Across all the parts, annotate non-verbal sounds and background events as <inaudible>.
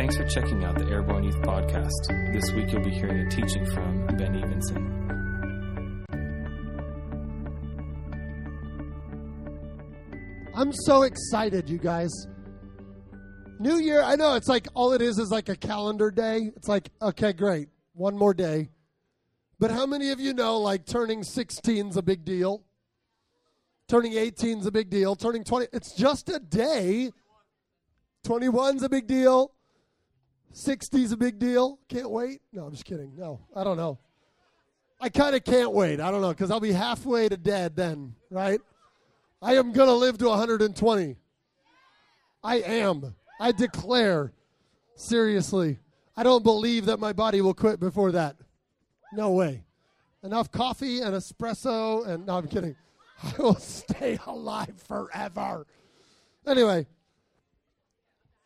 Thanks for checking out the Airborne Youth Podcast. This week you'll be hearing a teaching from Ben Evenson. I'm so excited, you guys. New Year, I know it's like all it is is like a calendar day. It's like, okay, great, one more day. But how many of you know like turning 16 is a big deal? Turning 18 is a big deal. Turning 20, it's just a day. 21's a big deal. 60's a big deal. Can't wait. No, I'm just kidding. No, I don't know. I kind of can't wait. I don't know because I'll be halfway to dead then, right? I am going to live to 120. I am. I declare. Seriously. I don't believe that my body will quit before that. No way. Enough coffee and espresso and no, I'm kidding. <laughs> I will stay alive forever. Anyway,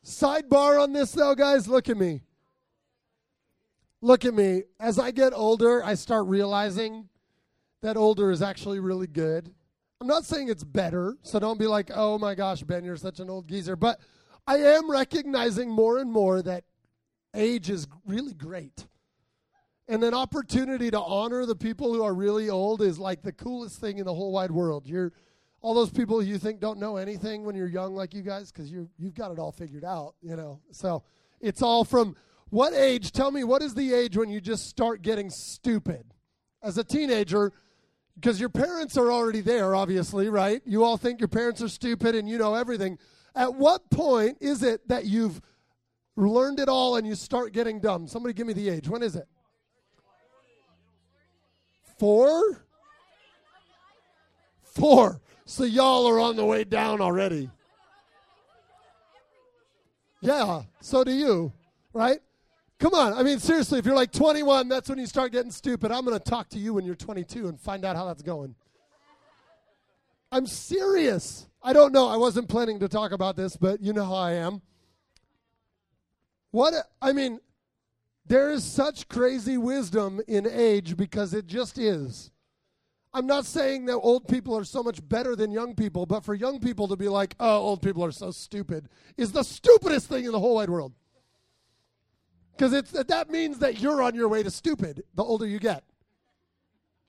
sidebar on this though, guys, look at me. Look at me. As I get older, I start realizing that older is actually really good. I'm not saying it's better, so don't be like, oh my gosh, Ben, you're such an old geezer. But I am recognizing more and more that age is really great. And an opportunity to honor the people who are really old is like the coolest thing in the whole wide world. You're all those people you think don't know anything when you're young like you guys because you you've got it all figured out, you know. So it's all from what age? Tell me what is the age when you just start getting stupid? As a teenager, because your parents are already there, obviously, right? You all think your parents are stupid and you know everything. At what point is it that you've learned it all and you start getting dumb? Somebody give me the age. When is it? Four? Four. So y'all are on the way down already. Yeah, so do you, right? Come on. I mean, seriously, if you're like 21, that's when you start getting stupid. I'm going to talk to you when you're 22 and find out how that's going. I'm serious. I don't know. I wasn't planning to talk about this, but you know how I am. What, I mean, there is such crazy wisdom in age because it just is. I'm not saying that old people are so much better than young people, but for young people to be like, oh, old people are so stupid, is the stupidest thing in the whole wide world. Because that means that you're on your way to stupid the older you get.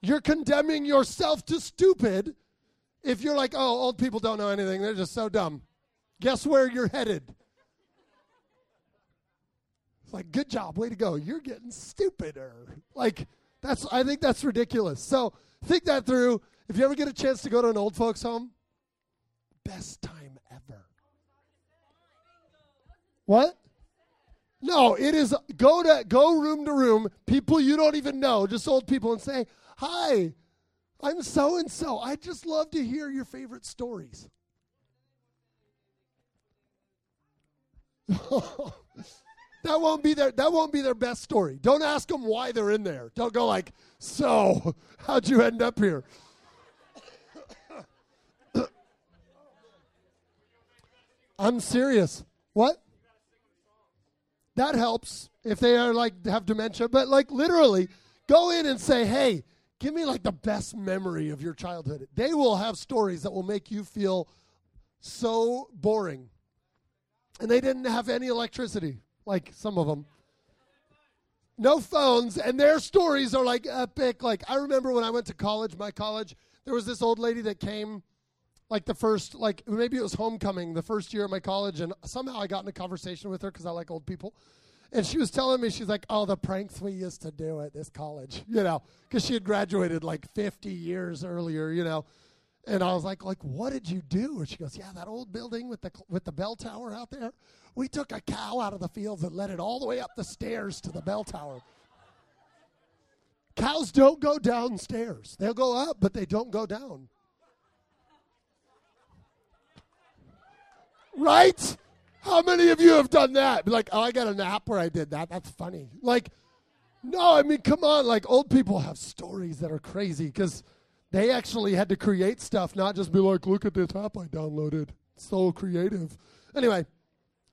You're condemning yourself to stupid if you're like, oh, old people don't know anything, they're just so dumb. Guess where you're headed? It's like, good job, way to go. You're getting stupider. Like, that's I think that's ridiculous. So think that through. If you ever get a chance to go to an old folks home, best time ever. What? No, it is go to go room to room, people you don't even know, just old people, and say, Hi, I'm so and so. I just love to hear your favorite stories. <laughs> <laughs> That won't be their that won't be their best story. Don't ask them why they're in there. Don't go like, "So, how'd you end up here?" <coughs> I'm serious. What? That helps if they are like have dementia, but like literally go in and say, "Hey, give me like the best memory of your childhood." They will have stories that will make you feel so boring. And they didn't have any electricity like some of them. No phones, and their stories are like epic. Like I remember when I went to college, my college, there was this old lady that came, like the first, like maybe it was homecoming, the first year of my college, and somehow I got in a conversation with her because I like old people. And she was telling me, she's like, oh, the pranks we used to do at this college, you know, because she had graduated like 50 years earlier, you know. And I was like, like, what did you do? And she goes, yeah, that old building with the with the bell tower out there. We took a cow out of the fields and led it all the way up the stairs to the bell tower. Cows don't go downstairs. They'll go up, but they don't go down. Right? How many of you have done that? Be like, oh, I got a nap where I did that. That's funny. Like, no, I mean, come on. Like, old people have stories that are crazy because they actually had to create stuff, not just be like, look at this app I downloaded. so creative. Anyway,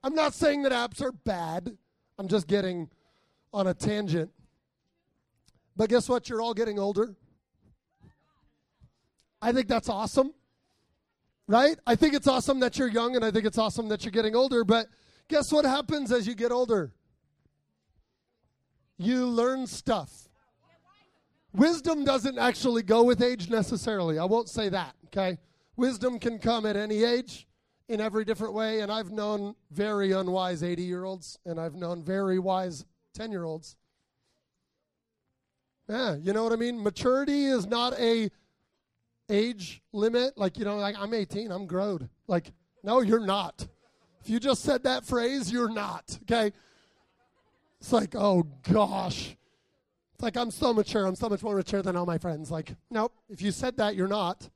I'm not saying that apps are bad. I'm just getting on a tangent. But guess what? You're all getting older. I think that's awesome. Right? I think it's awesome that you're young and I think it's awesome that you're getting older. But Guess what happens as you get older? You learn stuff. Wisdom doesn't actually go with age necessarily. I won't say that, okay? Wisdom can come at any age in every different way, and I've known very unwise 80 year olds, and I've known very wise 10 year olds. Yeah, you know what I mean? Maturity is not a age limit. Like, you know, like I'm 18, I'm growed. Like, no, you're not. If you just said that phrase, you're not. Okay? It's like, oh gosh. It's like I'm so mature. I'm so much more mature than all my friends. Like, nope. If you said that, you're not.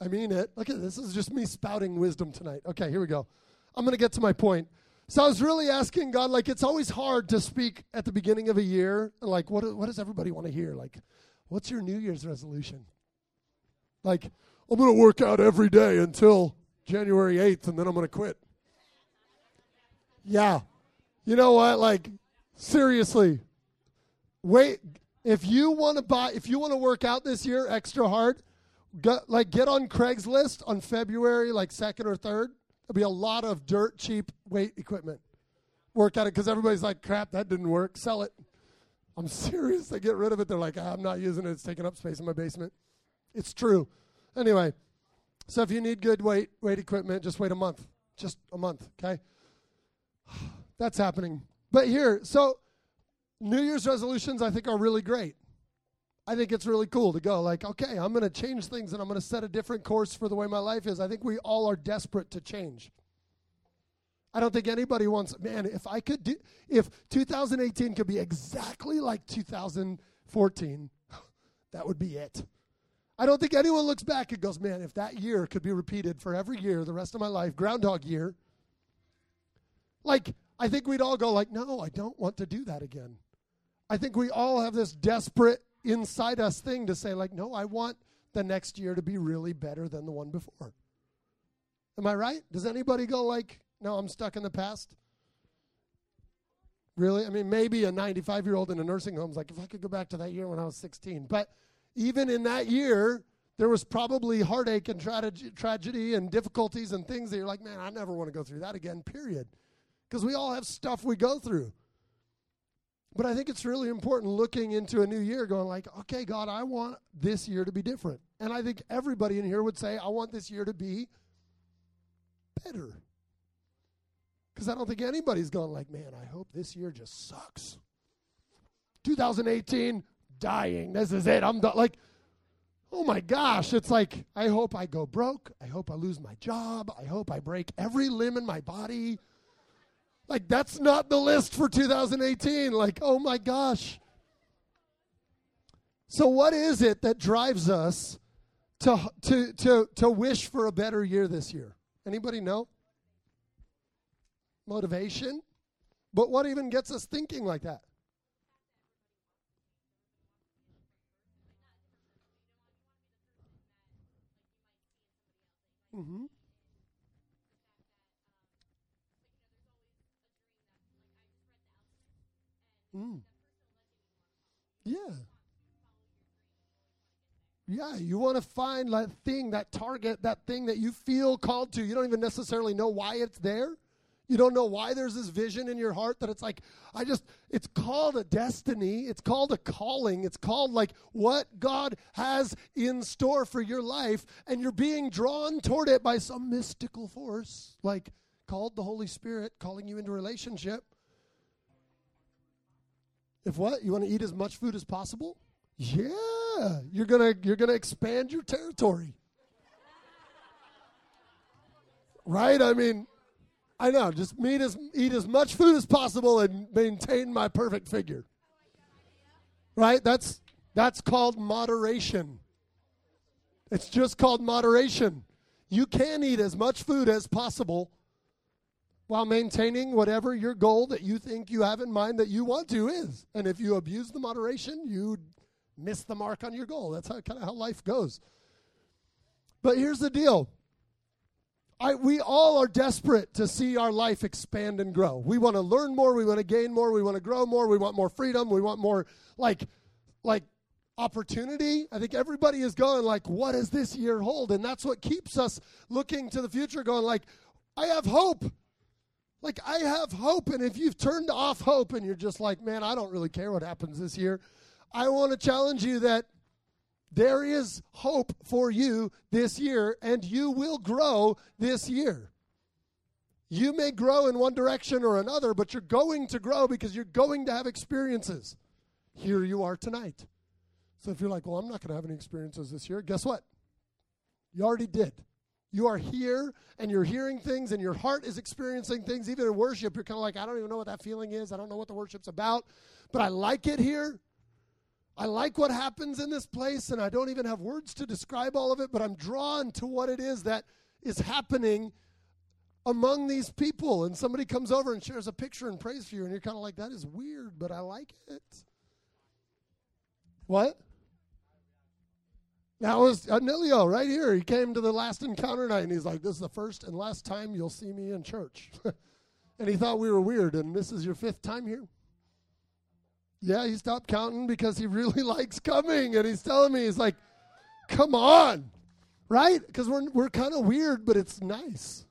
I mean it. Look at this. This is just me spouting wisdom tonight. Okay, here we go. I'm going to get to my point. So I was really asking God, like, it's always hard to speak at the beginning of a year. Like, what, what does everybody want to hear? Like, what's your New Year's resolution? Like, I'm going to work out every day until January 8th, and then I'm going to quit. Yeah. You know what? Like, seriously, wait. If you want to buy, if you want to work out this year extra hard, get, like get on Craigslist on February like second or third There'll be a lot of dirt cheap weight equipment. Work at it because everybody's like, crap, that didn't work. Sell it. I'm <laughs> serious. They get rid of it. They're like, I'm not using it. It's taking up space in my basement. It's true. Anyway, so if you need good weight weight equipment, just wait a month. Just a month, okay? <sighs> That's happening. But here, so New Year's resolutions I think are really great. I think it's really cool to go like, okay, I'm going to change things and I'm going to set a different course for the way my life is. I think we all are desperate to change. I don't think anybody wants, man, if I could do, if 2018 could be exactly like 2014, <laughs> that would be it. I don't think anyone looks back and goes, man, if that year could be repeated for every year the rest of my life, Groundhog Year. Like, I think we'd all go like, no, I don't want to do that again. I think we all have this desperate inside us thing to say, like, no, I want the next year to be really better than the one before. Am I right? Does anybody go like, no, I'm stuck in the past? Really? I mean, maybe a 95 year old in a nursing home is like, if I could go back to that year when I was 16. But even in that year, there was probably heartache and tra- tragedy and difficulties and things that you're like, man, I never want to go through that again, period. Because we all have stuff we go through. But I think it's really important looking into a new year going like, okay, God, I want this year to be different. And I think everybody in here would say, I want this year to be better. Because I don't think anybody's gone like, man, I hope this year just sucks. 2018, dying. This is it. I'm done. Like, oh my gosh. It's like, I hope I go broke. I hope I lose my job. I hope I break every limb in my body. Like, that's not the list for 2018. Like, oh my gosh. So, what is it that drives us to, to, to, to wish for a better year this year? Anybody know? Motivation? But what even gets us thinking like that? Mm-hmm. Mm. Yeah. Yeah, you want to find that thing, that target, that thing that you feel called to. You don't even necessarily know why it's there. You don't know why there's this vision in your heart that it's like, I just, it's called a destiny. It's called a calling. It's called like what God has in store for your life. And you're being drawn toward it by some mystical force, like called the Holy Spirit, calling you into relationship. If what? You want to eat as much food as possible? Yeah. You're going to you're going to expand your territory. right? I mean, I know, just eat as eat as much food as possible and maintain my perfect figure. Right? That's that's called moderation. It's just called moderation. You can eat as much food as possible while maintaining whatever your goal that you think you have in mind that you want to is. And if you abuse the moderation, you miss the mark on your goal. That's how, kind of how life goes. But here's the deal. I, we all are desperate to see our life expand and grow. We want to learn more, we want to gain more, we want to grow more, we want more freedom, we want more like like opportunity. I think everybody is going like what does this year hold? And that's what keeps us looking to the future going like I have hope. Like, I have hope. And if you've turned off hope and you're just like, man, I don't really care what happens this year, I want to challenge you that there is hope for you this year, and you will grow this year. You may grow in one direction or another, but you're going to grow because you're going to have experiences. Here you are tonight. So if you're like, well, I'm not going to have any experiences this year, guess what? You already did. You are here and you're hearing things and your heart is experiencing things. Even in worship, you're kind of like, I don't even know what that feeling is. I don't know what the worship's about, but I like it here. I like what happens in this place, and I don't even have words to describe all of it, but I'm drawn to what it is that is happening among these people. And somebody comes over and shares a picture and prays for you, and you're kind of like, that is weird, but I like it. What? That was uh, Anilio right here. He came to the last encounter night and he's like, This is the first and last time you'll see me in church. <laughs> and he thought we were weird, and this is your fifth time here? Yeah, he stopped counting because he <laughs> really likes coming. And he's telling me, he's like, Come on. Right? Because we're, we're kind of weird, but it's nice.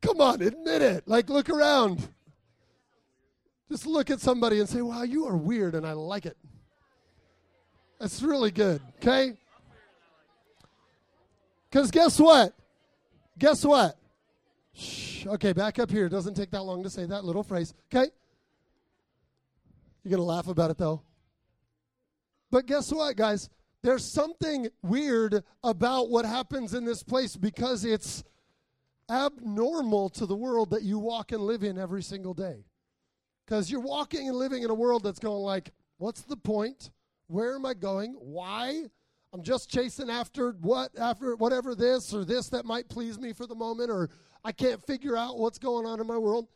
Come on, admit it. Like, look around. Just look at somebody and say, Wow, you are weird, and I like it. That's really good, okay? Because guess what? Guess what? Shh. Okay, back up here. It doesn't take that long to say that little phrase, okay? You're going to laugh about it, though. But guess what, guys? There's something weird about what happens in this place because it's abnormal to the world that you walk and live in every single day. Because you're walking and living in a world that's going like, what's the point? Where am I going? Why? I'm just chasing after what after whatever this or this that might please me for the moment or I can't figure out what's going on in my world.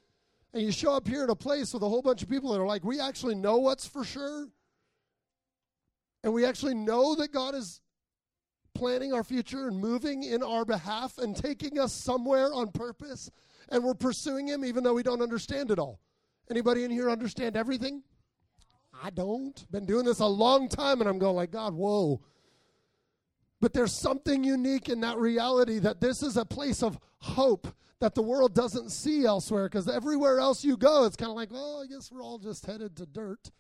And you show up here in a place with a whole bunch of people that are like, we actually know what's for sure. And we actually know that God is planning our future and moving in our behalf and taking us somewhere on purpose. And we're pursuing Him even though we don't understand it all. Anybody in here understand everything? I don't. Been doing this a long time and I'm going like, God, whoa. But there's something unique in that reality that this is a place of hope that the world doesn't see elsewhere because everywhere else you go, it's kind of like, well, I guess we're all just headed to dirt.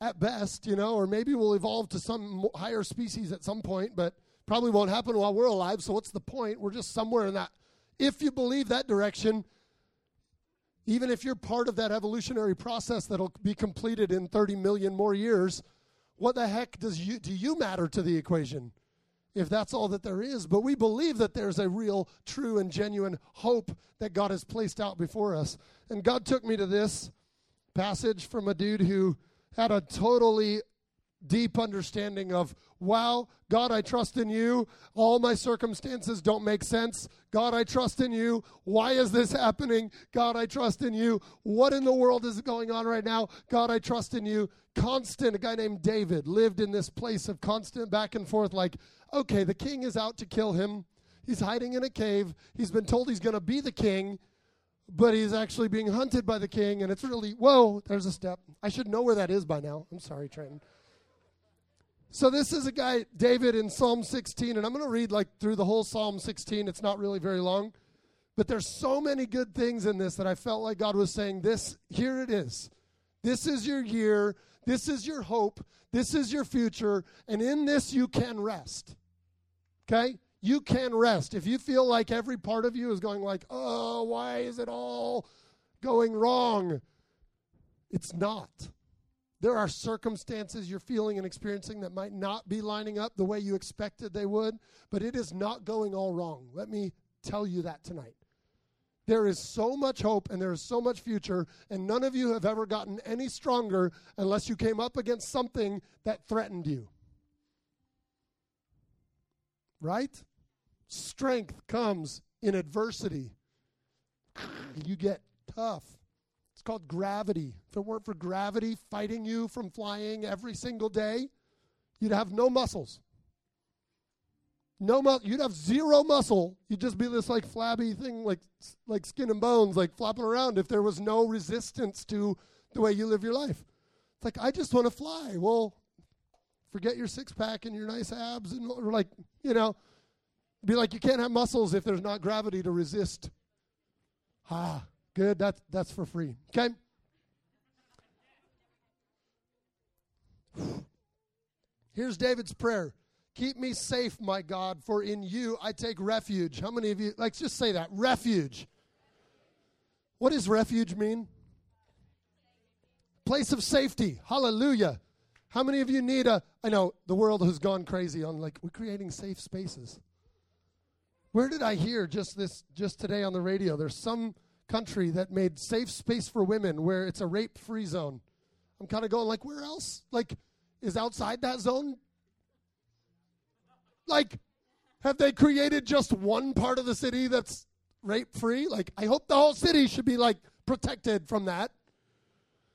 At best, you know, or maybe we'll evolve to some higher species at some point, but probably won't happen while we're alive. So what's the point? We're just somewhere in that. If you believe that direction, even if you're part of that evolutionary process that'll be completed in 30 million more years, what the heck does you do you matter to the equation? If that's all that there is, but we believe that there's a real, true, and genuine hope that God has placed out before us. And God took me to this passage from a dude who had a totally deep understanding of, wow, God, I trust in you. All my circumstances don't make sense. God, I trust in you. Why is this happening? God, I trust in you. What in the world is going on right now? God, I trust in you. Constant, a guy named David lived in this place of constant back and forth, like, okay, the king is out to kill him. He's hiding in a cave. He's been told he's going to be the king but he's actually being hunted by the king, and it's really, whoa, there's a step. I should know where that is by now. I'm sorry, Trenton. So this is a guy, David, in Psalm 16, and I'm going to read like through the whole Psalm 16. It's not really very long, but there's so many good things in this that I felt like God was saying, "This, here it is. This is your year. This is your hope. This is your future, and in this you can rest." Okay, you can rest if you feel like every part of you is going like, "Oh, why is it all going wrong?" It's not. There are circumstances you're feeling and experiencing that might not be lining up the way you expected they would, but it is not going all wrong. Let me tell you that tonight. There is so much hope and there is so much future, and none of you have ever gotten any stronger unless you came up against something that threatened you. Right? Strength comes in adversity. You get tough. Called gravity. If it weren't for gravity fighting you from flying every single day, you'd have no muscles. No mu- you'd have zero muscle. You'd just be this like flabby thing, like like skin and bones, like flopping around. If there was no resistance to the way you live your life, it's like I just want to fly. Well, forget your six pack and your nice abs, and or like you know, Be like, you can't have muscles if there's not gravity to resist. Ah, good. That's that's for free. Okay. Here's David's prayer. Keep me safe, my God, for in you I take refuge. How many of you, like, just say that refuge. What does refuge mean? Place of safety. Hallelujah. How many of you need a, I know the world has gone crazy on like, we're creating safe spaces. Where did I hear just this, just today on the radio? There's some country that made safe space for women where it's a rape free zone. I'm kind of going like, where else? Like, is outside that zone? Like, have they created just one part of the city that's rape free? Like, I hope the whole city should be like protected from that.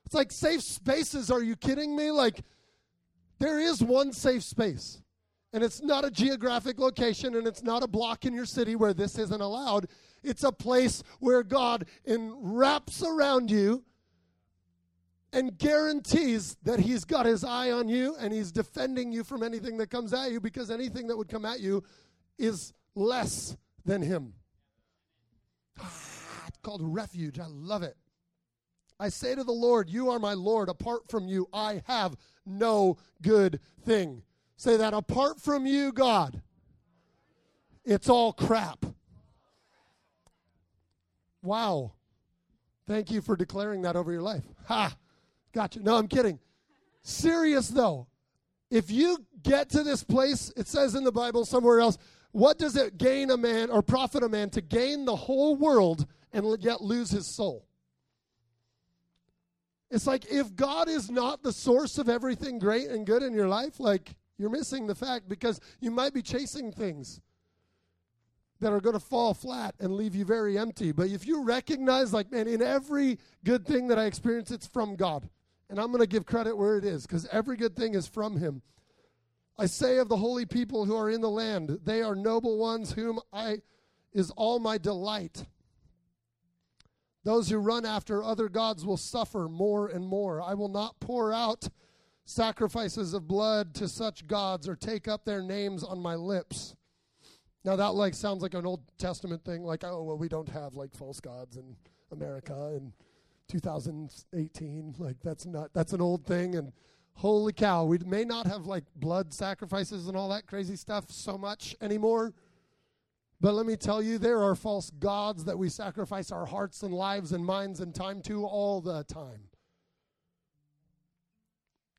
It's like safe spaces. Are you kidding me? Like, there is one safe space. And it's not a geographic location and it's not a block in your city where this isn't allowed. It's a place where God wraps around you and guarantees that He's got His eye on you and He's defending you from anything that comes at you because anything that would come at you is less than Him. Ah, it's called refuge. I love it. I say to the Lord, You are my Lord. Apart from you, I have no good thing. Say that apart from you, God, it's all crap. Wow. Thank you for declaring that over your life. Ha! Gotcha. No, I'm kidding. Serious though. If you get to this place, it says in the Bible somewhere else, what does it gain a man or profit a man to gain the whole world and yet lose his soul? It's like if God is not the source of everything great and good in your life, like you're missing the fact because you might be chasing things that are going to fall flat and leave you very empty. But if you recognize, like, man, in every good thing that I experience, it's from God. And I'm going to give credit where it is because every good thing is from Him. I say of the holy people who are in the land, they are noble ones whom I is all my delight. Those who run after other gods will suffer more and more. I will not pour out sacrifices of blood to such gods or take up their names on my lips. Now that like sounds like an Old Testament thing, like oh well we don't have like false gods in America in 2018. Like that's not that's an old thing and holy cow, we may not have like blood sacrifices and all that crazy stuff so much anymore. But let me tell you, there are false gods that we sacrifice our hearts and lives and minds and time to all the time.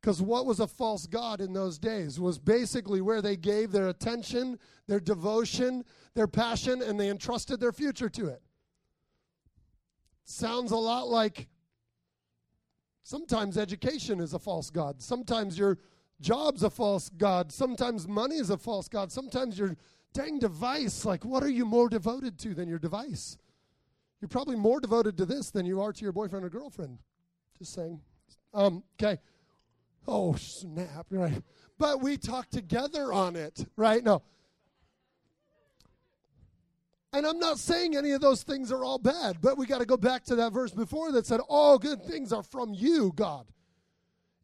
Because what was a false God in those days was basically where they gave their attention, their devotion, their passion, and they entrusted their future to it. Sounds a lot like sometimes education is a false God. Sometimes your job's a false God. Sometimes money is a false God. Sometimes your dang device, like, what are you more devoted to than your device? You're probably more devoted to this than you are to your boyfriend or girlfriend. Just saying. Um, okay. Oh, snap, right? But we talk together on it, right? No. And I'm not saying any of those things are all bad, but we got to go back to that verse before that said, All good things are from you, God.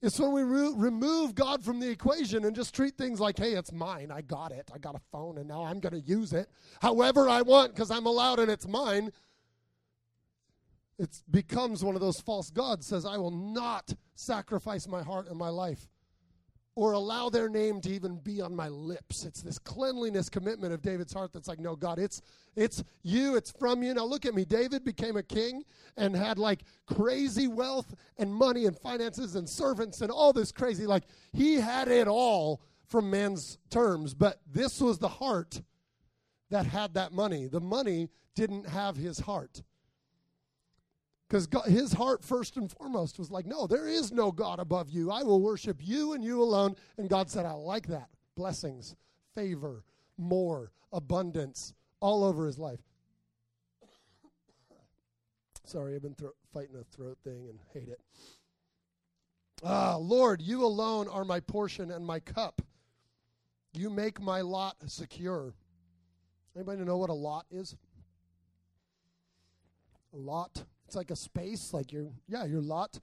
It's when we re- remove God from the equation and just treat things like, hey, it's mine. I got it. I got a phone and now I'm going to use it however I want because I'm allowed and it's mine it becomes one of those false gods says i will not sacrifice my heart and my life or allow their name to even be on my lips. It's this cleanliness commitment of david's heart that's like no god it's it's you. It's from you. Now look at me. David became a king and had like crazy wealth and money and finances and servants and all this crazy like he had it all from man's terms. But this was the heart that had that money. The money didn't have his heart because his heart, first and foremost, was like, no, there is no God above you. I will worship you and you alone. And God said, I like that. Blessings, favor, more, abundance, all over his life. Sorry, I've been thro- fighting a throat thing and hate it. Ah, Lord, you alone are my portion and my cup. You make my lot secure. Anybody know what a lot is? Lot it's like a space, like your yeah, your lot.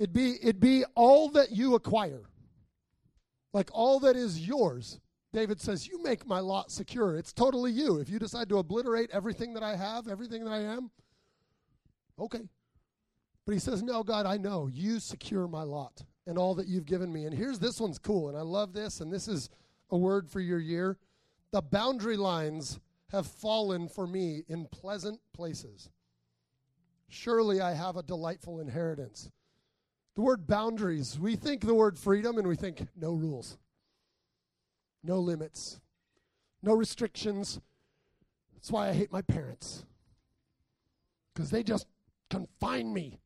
It'd be it'd be all that you acquire. Like all that is yours. David says, You make my lot secure. It's totally you. If you decide to obliterate everything that I have, everything that I am, okay. But he says, No, God, I know. You secure my lot and all that you've given me. And here's this one's cool, and I love this, and this is a word for your year. The boundary lines have fallen for me in pleasant places. Surely I have a delightful inheritance. The word boundaries, we think the word freedom and we think no rules, no limits, no restrictions. That's why I hate my parents, because they just confine me.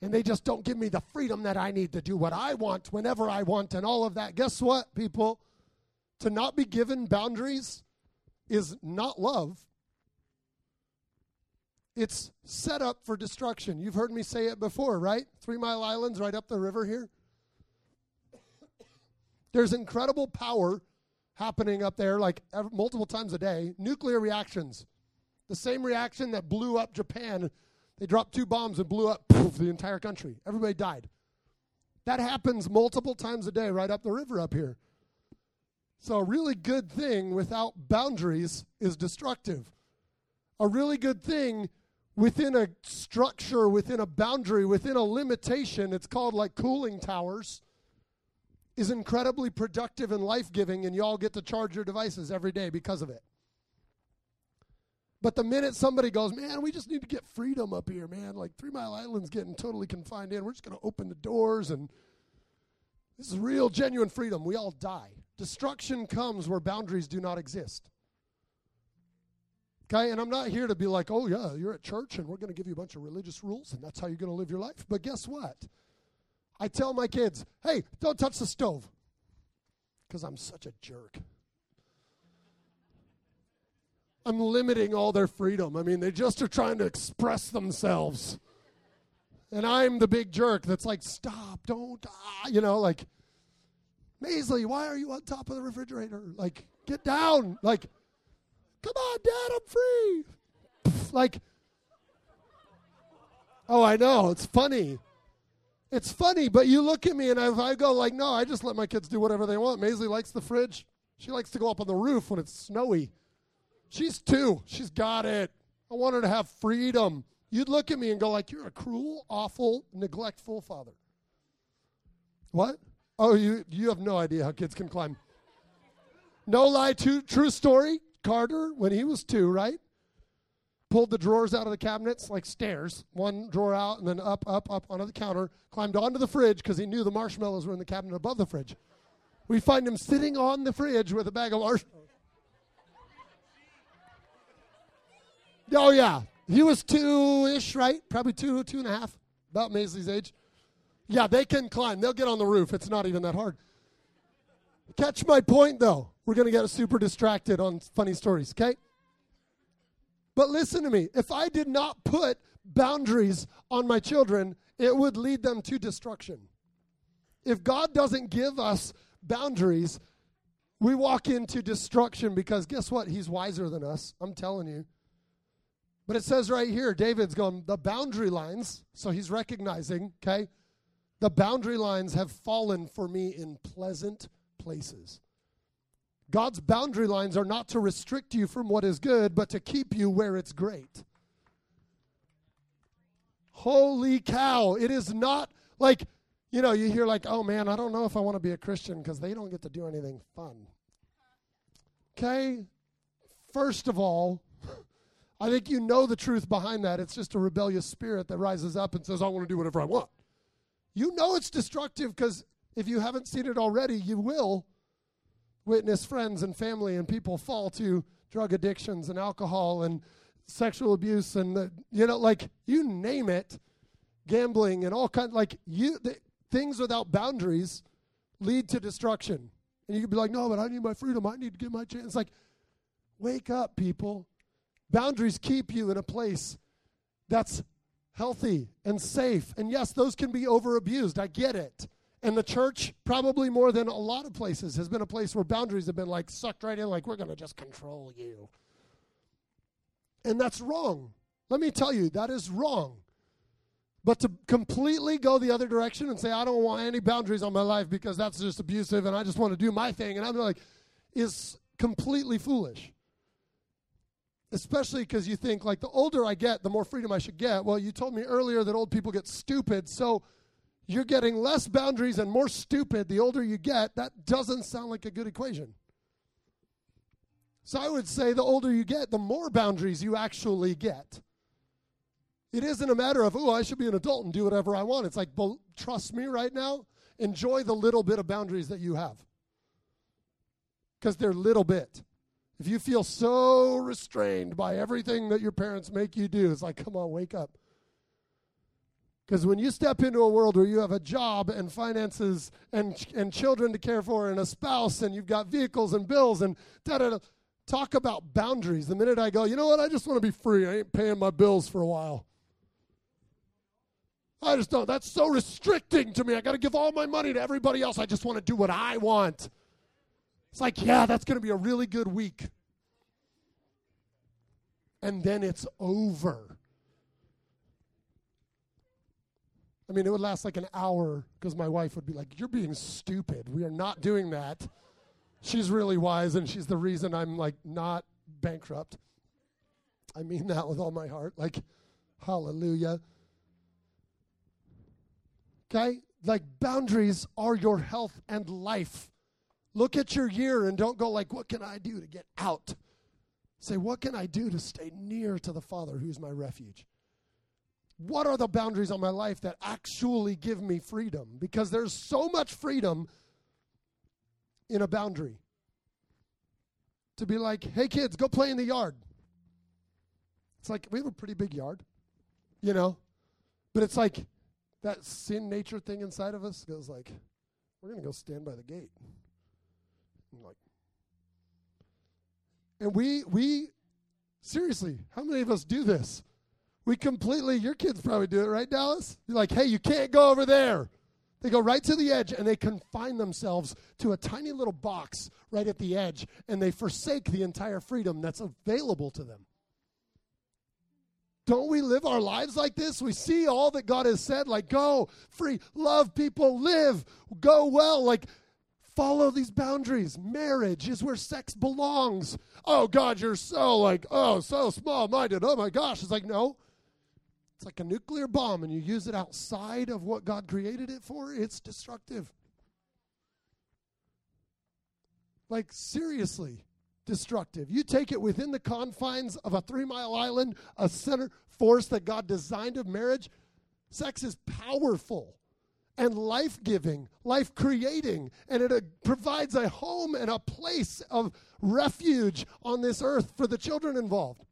And they just don't give me the freedom that I need to do what I want whenever I want and all of that. Guess what, people? To not be given boundaries is not love. It's set up for destruction. You've heard me say it before, right? Three Mile Island's right up the river here. There's incredible power happening up there, like multiple times a day. Nuclear reactions. The same reaction that blew up Japan. They dropped two bombs and blew up poof, the entire country. Everybody died. That happens multiple times a day right up the river up here. So, a really good thing without boundaries is destructive. A really good thing within a structure, within a boundary, within a limitation, it's called like cooling towers, is incredibly productive and life giving, and y'all get to charge your devices every day because of it. But the minute somebody goes, man, we just need to get freedom up here, man, like Three Mile Island's getting totally confined in, we're just going to open the doors and this is real, genuine freedom, we all die. Destruction comes where boundaries do not exist. Okay, and I'm not here to be like, oh, yeah, you're at church and we're going to give you a bunch of religious rules and that's how you're going to live your life. But guess what? I tell my kids, hey, don't touch the stove because I'm such a jerk. I'm limiting all their freedom. I mean, they just are trying to express themselves. And I'm the big jerk that's like, stop, don't, ah, you know, like, Maisley, why are you on top of the refrigerator? Like, get down. Like, come on, Dad, I'm free. Like, oh, I know, it's funny. It's funny, but you look at me and if I go like, no, I just let my kids do whatever they want. Maisley likes the fridge. She likes to go up on the roof when it's snowy. She's two. She's got it. I want her to have freedom. You'd look at me and go like, you're a cruel, awful, neglectful father. What? Oh, you you have no idea how kids can climb. No lie, true, true story. Carter, when he was two, right? Pulled the drawers out of the cabinets like stairs, one drawer out and then up, up, up onto the counter, climbed onto the fridge because he knew the marshmallows were in the cabinet above the fridge. We find him sitting on the fridge with a bag of marshmallows. Oh, yeah. He was two ish, right? Probably two, two and a half, about Maisley's age. Yeah, they can climb. They'll get on the roof. It's not even that hard. Catch my point, though. We're going to get super distracted on funny stories, okay? But listen to me. If I did not put boundaries on my children, it would lead them to destruction. If God doesn't give us boundaries, we walk into destruction because guess what? He's wiser than us. I'm telling you. But it says right here, David's going, the boundary lines, so he's recognizing, okay? The boundary lines have fallen for me in pleasant places. God's boundary lines are not to restrict you from what is good, but to keep you where it's great. Holy cow. It is not like, you know, you hear like, oh man, I don't know if I want to be a Christian because they don't get to do anything fun. Okay? First of all, <laughs> I think you know the truth behind that. It's just a rebellious spirit that rises up and says, I want to do whatever I want. You know it's destructive because if you haven't seen it already, you will witness friends and family and people fall to drug addictions and alcohol and sexual abuse and the, you know like you name it gambling and all kind like you the, things without boundaries lead to destruction and you can be like no but i need my freedom i need to get my chance like wake up people boundaries keep you in a place that's healthy and safe. And yes, those can be over abused. I get it. And the church, probably more than a lot of places, has been a place where boundaries have been like sucked right in, like we're going to just control you. And that's wrong. Let me tell you, that is wrong. But to completely go the other direction and say, I don't want any boundaries on my life because that's just abusive and I just want to do my thing. And I'm like, is completely foolish. Especially because you think, like, the older I get, the more freedom I should get. Well, you told me earlier that old people get stupid, so you're getting less boundaries and more stupid the older you get. That doesn't sound like a good equation. So I would say the older you get, the more boundaries you actually get. It isn't a matter of, oh, I should be an adult and do whatever I want. It's like, trust me right now, enjoy the little bit of boundaries that you have. Because they're little bit. If you feel so restrained by everything that your parents make you do, it's like, come on, wake up. Because when you step into a world where you have a job and finances and, and children to care for and a spouse and you've got vehicles and bills and da da da, talk about boundaries. The minute I go, you know what, I just want to be free. I ain't paying my bills for a while. I just don't. That's so restricting to me. I got to give all my money to everybody else. I just want to do what I want. It's like, yeah, that's going to be a really good week. And then it's over. I mean, it would last like an hour because my wife would be like, You're being stupid. We are not doing that. She's really wise, and she's the reason I'm like not bankrupt. I mean that with all my heart. Like, hallelujah. Okay? Like boundaries are your health and life. Look at your year and don't go like, what can I do to get out? Say, what can I do to stay near to the Father who's my refuge? What are the boundaries on my life that actually give me freedom? Because there's so much freedom in a boundary. To be like, hey kids, go play in the yard. It's like, we have a pretty big yard, you know? But it's like, that sin nature thing inside of us goes like, we're going to go stand by the gate. And like, and we we seriously, how many of us do this? We completely. Your kids probably do it, right, Dallas? You're like, hey, you can't go over there. They go right to the edge and they confine themselves to a tiny little box right at the edge, and they forsake the entire freedom that's available to them. Don't we live our lives like this? We see all that God has said, like go free, love people, live, go well, like follow these boundaries. Marriage is where sex belongs. Oh, God, you're so like, oh, so small minded. Oh my gosh. It's like, no. It's like a nuclear bomb, and you use it outside of what God created it for, it's destructive. Like, seriously destructive. You take it within the confines of a three mile island, a center force that God designed of marriage. Sex is powerful and life giving, life creating, and it uh, provides a home and a place of refuge on this earth for the children involved.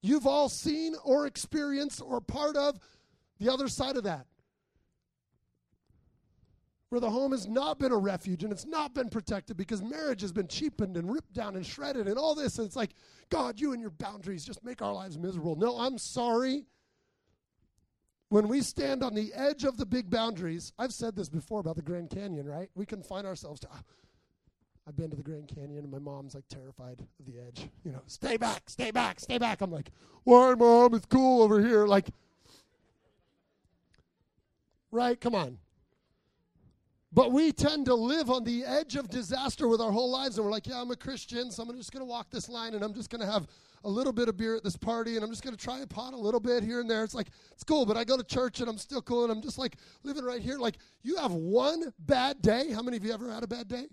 You've all seen or experienced or part of the other side of that where the home has not been a refuge and it's not been protected because marriage has been cheapened and ripped down and shredded and all this. And it's like, God, you and your boundaries just make our lives miserable. No, I'm sorry. When we stand on the edge of the big boundaries, I've said this before about the Grand Canyon, right? We can find ourselves to, I've been to the Grand Canyon and my mom's like terrified of the edge. You know, stay back, stay back, stay back. I'm like, why, mom? It's cool over here. Like, right? Come on. But we tend to live on the edge of disaster with our whole lives, and we're like, yeah, I'm a Christian, so I'm just going to walk this line, and I'm just going to have a little bit of beer at this party, and I'm just going to try a pot a little bit here and there. It's like, it's cool, but I go to church, and I'm still cool, and I'm just like living right here. Like, you have one bad day. How many of you ever had a bad day?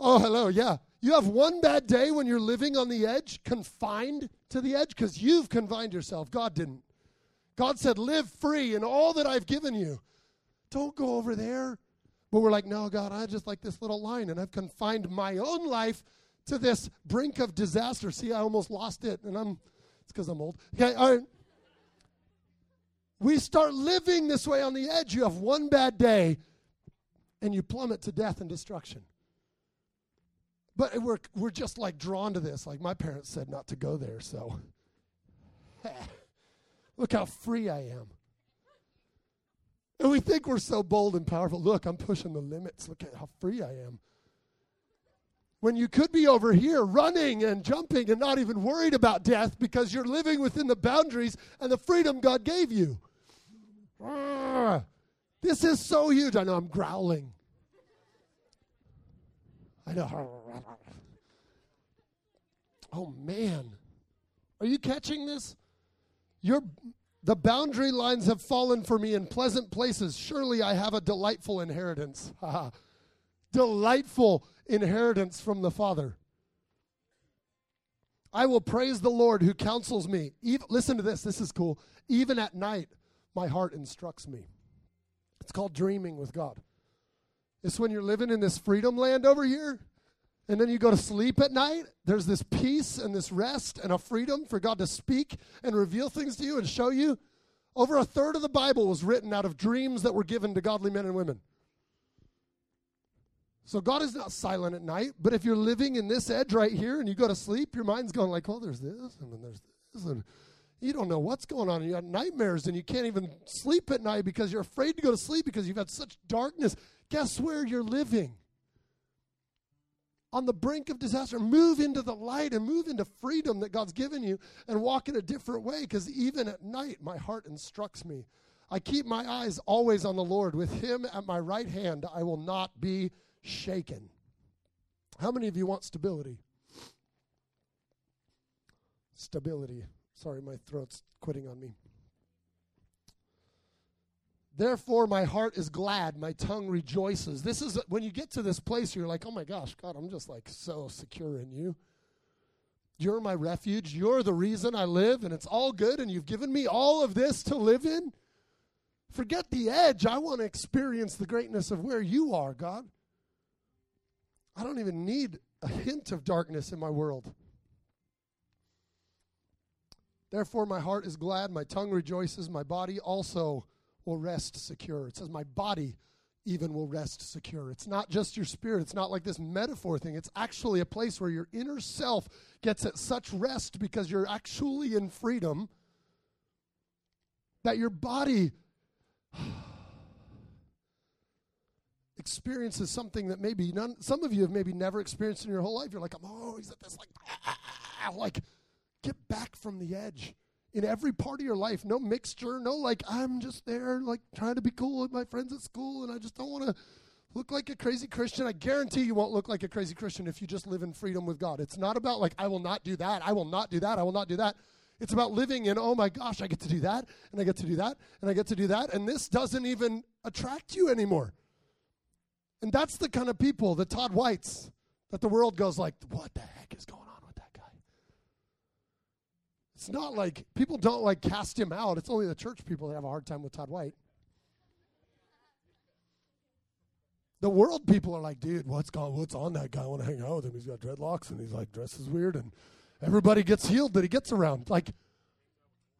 Oh, hello, yeah. You have one bad day when you're living on the edge, confined to the edge, because you've confined yourself. God didn't. God said, live free in all that I've given you. Don't go over there. But we're like, no, God, I just like this little line, and I've confined my own life to this brink of disaster. See, I almost lost it, and I'm, it's because I'm old. Okay, all right. We start living this way on the edge. You have one bad day, and you plummet to death and destruction. But we're, we're just like drawn to this. Like my parents said not to go there, so <laughs> look how free I am. And we think we're so bold and powerful. Look, I'm pushing the limits. Look at how free I am. When you could be over here running and jumping and not even worried about death because you're living within the boundaries and the freedom God gave you. This is so huge. I know I'm growling. I know. Oh man. Are you catching this? The boundary lines have fallen for me in pleasant places. Surely I have a delightful inheritance. <laughs> delightful inheritance from the Father. I will praise the Lord who counsels me. Even, listen to this. This is cool. Even at night, my heart instructs me. It's called dreaming with God. It's when you're living in this freedom land over here, and then you go to sleep at night. There's this peace and this rest and a freedom for God to speak and reveal things to you and show you. Over a third of the Bible was written out of dreams that were given to godly men and women. So God is not silent at night, but if you're living in this edge right here and you go to sleep, your mind's going like, "Oh, there's this, and then there's this, and you don't know what's going on. You have nightmares, and you can't even sleep at night because you're afraid to go to sleep because you've had such darkness. Guess where you're living? On the brink of disaster. Move into the light and move into freedom that God's given you, and walk in a different way. Because even at night, my heart instructs me. I keep my eyes always on the Lord. With Him at my right hand, I will not be shaken. How many of you want stability? Stability. Sorry, my throat's quitting on me. Therefore, my heart is glad, my tongue rejoices. This is when you get to this place, you're like, oh my gosh, God, I'm just like so secure in you. You're my refuge. You're the reason I live, and it's all good, and you've given me all of this to live in. Forget the edge. I want to experience the greatness of where you are, God. I don't even need a hint of darkness in my world. Therefore, my heart is glad, my tongue rejoices, my body also will rest secure. It says, My body even will rest secure. It's not just your spirit, it's not like this metaphor thing. It's actually a place where your inner self gets at such rest because you're actually in freedom that your body <sighs> experiences something that maybe none, some of you have maybe never experienced in your whole life. You're like, I'm always at this, like, ah, <laughs> like, get back from the edge in every part of your life. No mixture, no like, I'm just there, like, trying to be cool with my friends at school, and I just don't want to look like a crazy Christian. I guarantee you won't look like a crazy Christian if you just live in freedom with God. It's not about, like, I will not do that, I will not do that, I will not do that. It's about living in, oh my gosh, I get to do that, and I get to do that, and I get to do that, and this doesn't even attract you anymore. And that's the kind of people, the Todd Whites, that the world goes like, what the heck is going on? It's not like people don't like cast him out. It's only the church people that have a hard time with Todd White. The world people are like, dude, what's going what's on that guy? I want to hang out with him. He's got dreadlocks and he's like dresses weird and everybody gets healed that he gets around. Like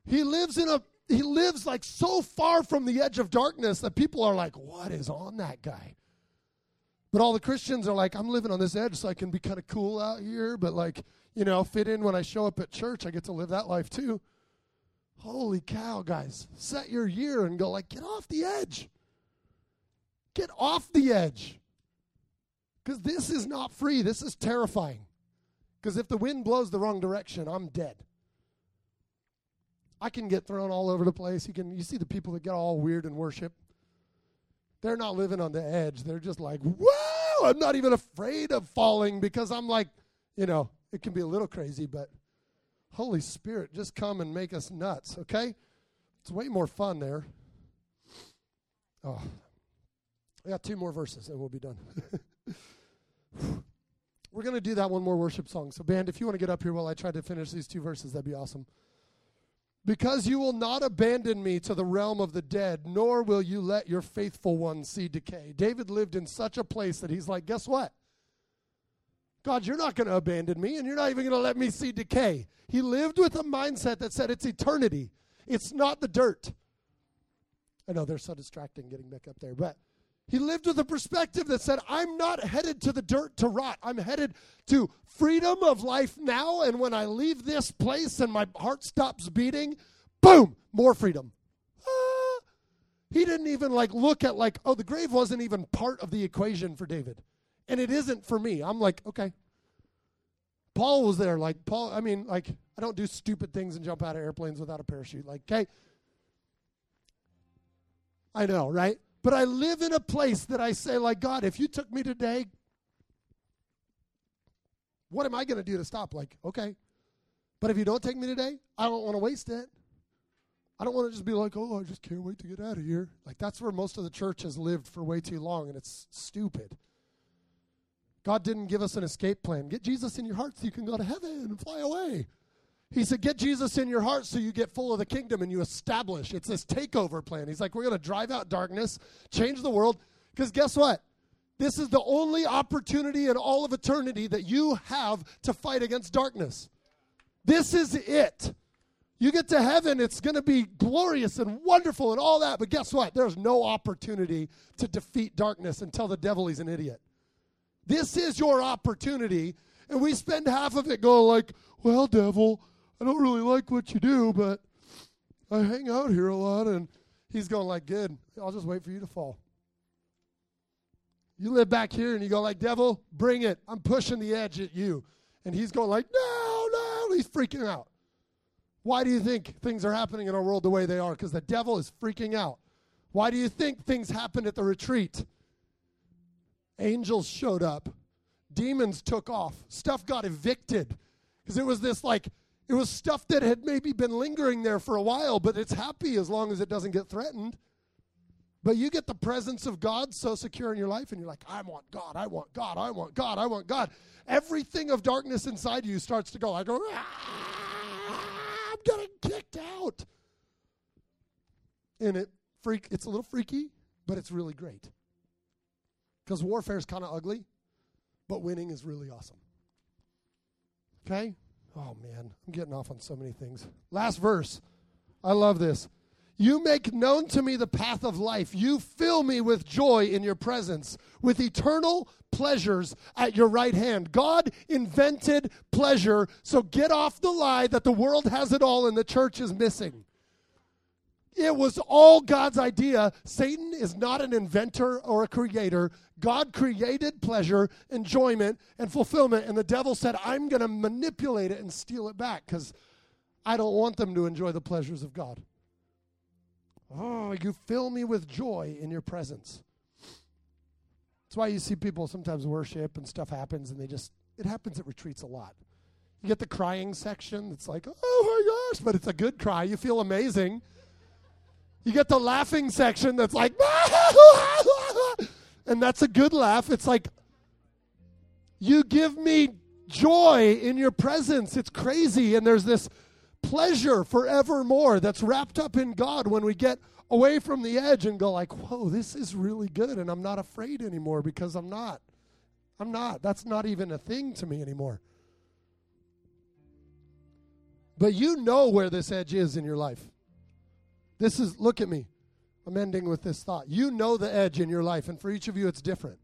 he lives in a he lives like so far from the edge of darkness that people are like, what is on that guy? But all the Christians are like, I'm living on this edge so I can be kind of cool out here, but like, you know, fit in when I show up at church. I get to live that life too. Holy cow, guys. Set your year and go like, get off the edge. Get off the edge. Because this is not free. This is terrifying. Because if the wind blows the wrong direction, I'm dead. I can get thrown all over the place. You can you see the people that get all weird in worship. They're not living on the edge. They're just like, whoa, I'm not even afraid of falling because I'm like, you know, it can be a little crazy, but Holy Spirit, just come and make us nuts, okay? It's way more fun there. Oh, I got two more verses and we'll be done. <laughs> We're going to do that one more worship song. So, band, if you want to get up here while I try to finish these two verses, that'd be awesome. Because you will not abandon me to the realm of the dead, nor will you let your faithful one see decay. David lived in such a place that he's like, guess what? God, you're not going to abandon me, and you're not even going to let me see decay. He lived with a mindset that said it's eternity, it's not the dirt. I know they're so distracting getting back up there, but he lived with a perspective that said, I'm not headed to the dirt to rot. I'm headed to freedom of life now. And when I leave this place and my heart stops beating, boom, more freedom. Ah. He didn't even like look at like, oh, the grave wasn't even part of the equation for David. And it isn't for me. I'm like, okay. Paul was there, like Paul, I mean, like, I don't do stupid things and jump out of airplanes without a parachute. Like, okay. I know, right? But I live in a place that I say, like, God, if you took me today, What am I going to do to stop? Like, okay. But if you don't take me today, I don't want to waste it. I don't want to just be like, oh, I just can't wait to get out of here. Like, that's where most of the church has lived for way too long, and it's stupid. God didn't give us an escape plan. Get Jesus in your heart so you can go to heaven and fly away. He said, Get Jesus in your heart so you get full of the kingdom and you establish. It's this takeover plan. He's like, We're going to drive out darkness, change the world. Because guess what? This is the only opportunity in all of eternity that you have to fight against darkness. This is it. You get to heaven, it's going to be glorious and wonderful and all that. But guess what? There's no opportunity to defeat darkness and tell the devil he's an idiot. This is your opportunity. And we spend half of it going like, well, devil, I don't really like what you do, but I hang out here a lot. And he's going like, good. I'll just wait for you to fall. You live back here and you go like, devil, bring it. I'm pushing the edge at you. And he's going like, no, no. He's freaking out. Why do you think things are happening in our world the way they are? Because the devil is freaking out. Why do you think things happened at the retreat? Angels showed up. Demons took off. Stuff got evicted. Because it was this like, it was stuff that had maybe been lingering there for a while, but it's happy as long as it doesn't get threatened. But you get the presence of God so secure in your life, and you're like, I want God, I want God, I want God, I want God. Everything of darkness inside you starts to go, I go, ah, I'm getting kicked out. And it freak it's a little freaky, but it's really great. Because warfare is kind of ugly, but winning is really awesome. Okay? Oh man, I'm getting off on so many things. Last verse. I love this. You make known to me the path of life. You fill me with joy in your presence, with eternal pleasures at your right hand. God invented pleasure, so get off the lie that the world has it all and the church is missing. It was all God's idea. Satan is not an inventor or a creator. God created pleasure, enjoyment, and fulfillment, and the devil said, I'm going to manipulate it and steal it back because I don't want them to enjoy the pleasures of God. Oh, you fill me with joy in your presence. That's why you see people sometimes worship and stuff happens, and they just, it happens at retreats a lot. You get the crying section that's like, oh my gosh, but it's a good cry. You feel amazing. You get the laughing section that's like, <laughs> and that's a good laugh. It's like, you give me joy in your presence. It's crazy. And there's this pleasure forevermore that's wrapped up in God when we get away from the edge and go like, whoa, this is really good. And I'm not afraid anymore because I'm not. I'm not. That's not even a thing to me anymore. But you know where this edge is in your life. This is, look at me. I'm ending with this thought. You know the edge in your life, and for each of you, it's different.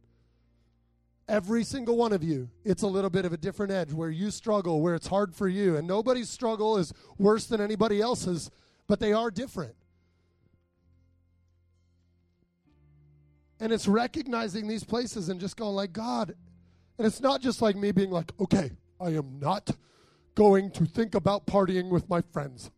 Every single one of you, it's a little bit of a different edge where you struggle, where it's hard for you. And nobody's struggle is worse than anybody else's, but they are different. And it's recognizing these places and just going like, God. And it's not just like me being like, okay, I am not going to think about partying with my friends.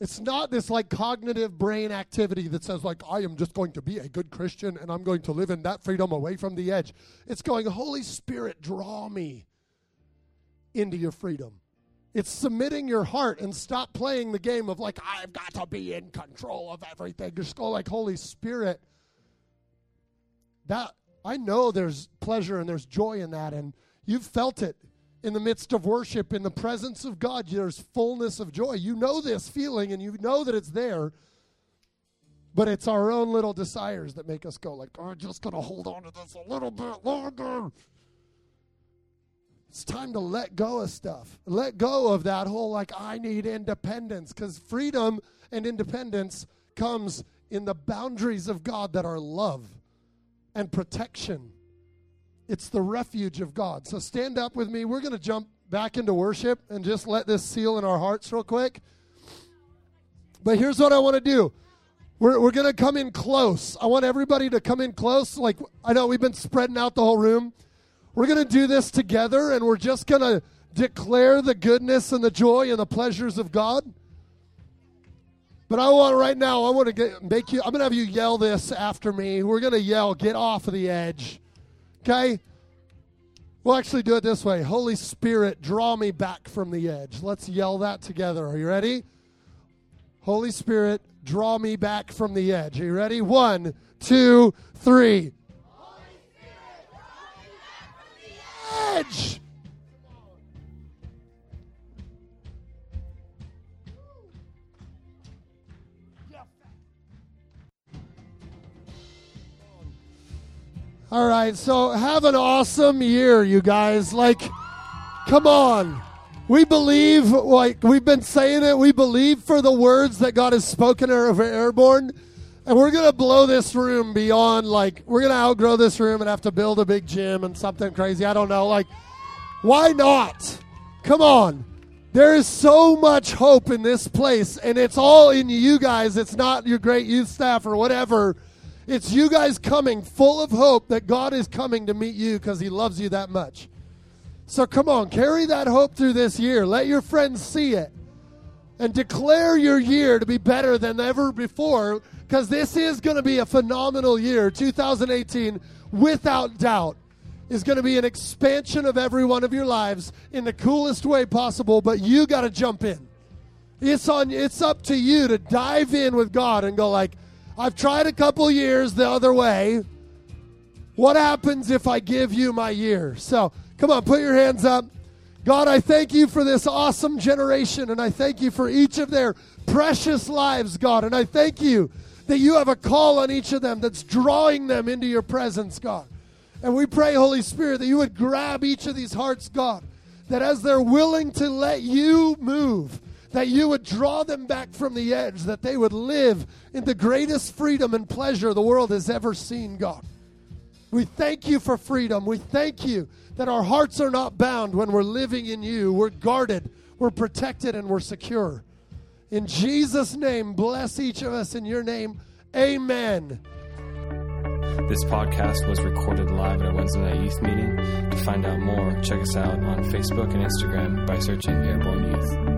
It's not this like cognitive brain activity that says like I am just going to be a good Christian and I'm going to live in that freedom away from the edge. It's going Holy Spirit draw me into your freedom. It's submitting your heart and stop playing the game of like I've got to be in control of everything. Just go like Holy Spirit. That I know there's pleasure and there's joy in that and you've felt it in the midst of worship, in the presence of God, there's fullness of joy. You know this feeling and you know that it's there, but it's our own little desires that make us go like, oh, I'm just going to hold on to this a little bit longer. It's time to let go of stuff. Let go of that whole like, I need independence, because freedom and independence comes in the boundaries of God that are love and protection it's the refuge of God. So stand up with me. We're going to jump back into worship and just let this seal in our hearts real quick. But here's what I want to do. We're, we're going to come in close. I want everybody to come in close. Like, I know we've been spreading out the whole room. We're going to do this together, and we're just going to declare the goodness and the joy and the pleasures of God. But I want right now, I want to get, make you, I'm going to have you yell this after me. We're going to yell, get off of the edge. Okay? We'll actually do it this way Holy Spirit, draw me back from the edge. Let's yell that together. Are you ready? Holy Spirit, draw me back from the edge. Are you ready? One, two, three. Edge. All right, so have an awesome year, you guys. Like, come on. We believe, like we've been saying it, we believe for the words that God has spoken over Airborne. And we're going to blow this room beyond, like, we're going to outgrow this room and have to build a big gym and something crazy. I don't know. Like, why not? Come on. There is so much hope in this place, and it's all in you guys. It's not your great youth staff or whatever. It's you guys coming full of hope that God is coming to meet you because He loves you that much. So come on, carry that hope through this year. Let your friends see it. And declare your year to be better than ever before because this is going to be a phenomenal year. 2018, without doubt, is going to be an expansion of every one of your lives in the coolest way possible, but you got to jump in. It's on it's up to you to dive in with God and go like, I've tried a couple years the other way. What happens if I give you my year? So, come on, put your hands up. God, I thank you for this awesome generation, and I thank you for each of their precious lives, God. And I thank you that you have a call on each of them that's drawing them into your presence, God. And we pray, Holy Spirit, that you would grab each of these hearts, God, that as they're willing to let you move, that you would draw them back from the edge, that they would live in the greatest freedom and pleasure the world has ever seen, God. We thank you for freedom. We thank you that our hearts are not bound when we're living in you. We're guarded, we're protected, and we're secure. In Jesus' name, bless each of us in your name. Amen. This podcast was recorded live at a Wednesday night youth meeting. To find out more, check us out on Facebook and Instagram by searching Airborne Youth.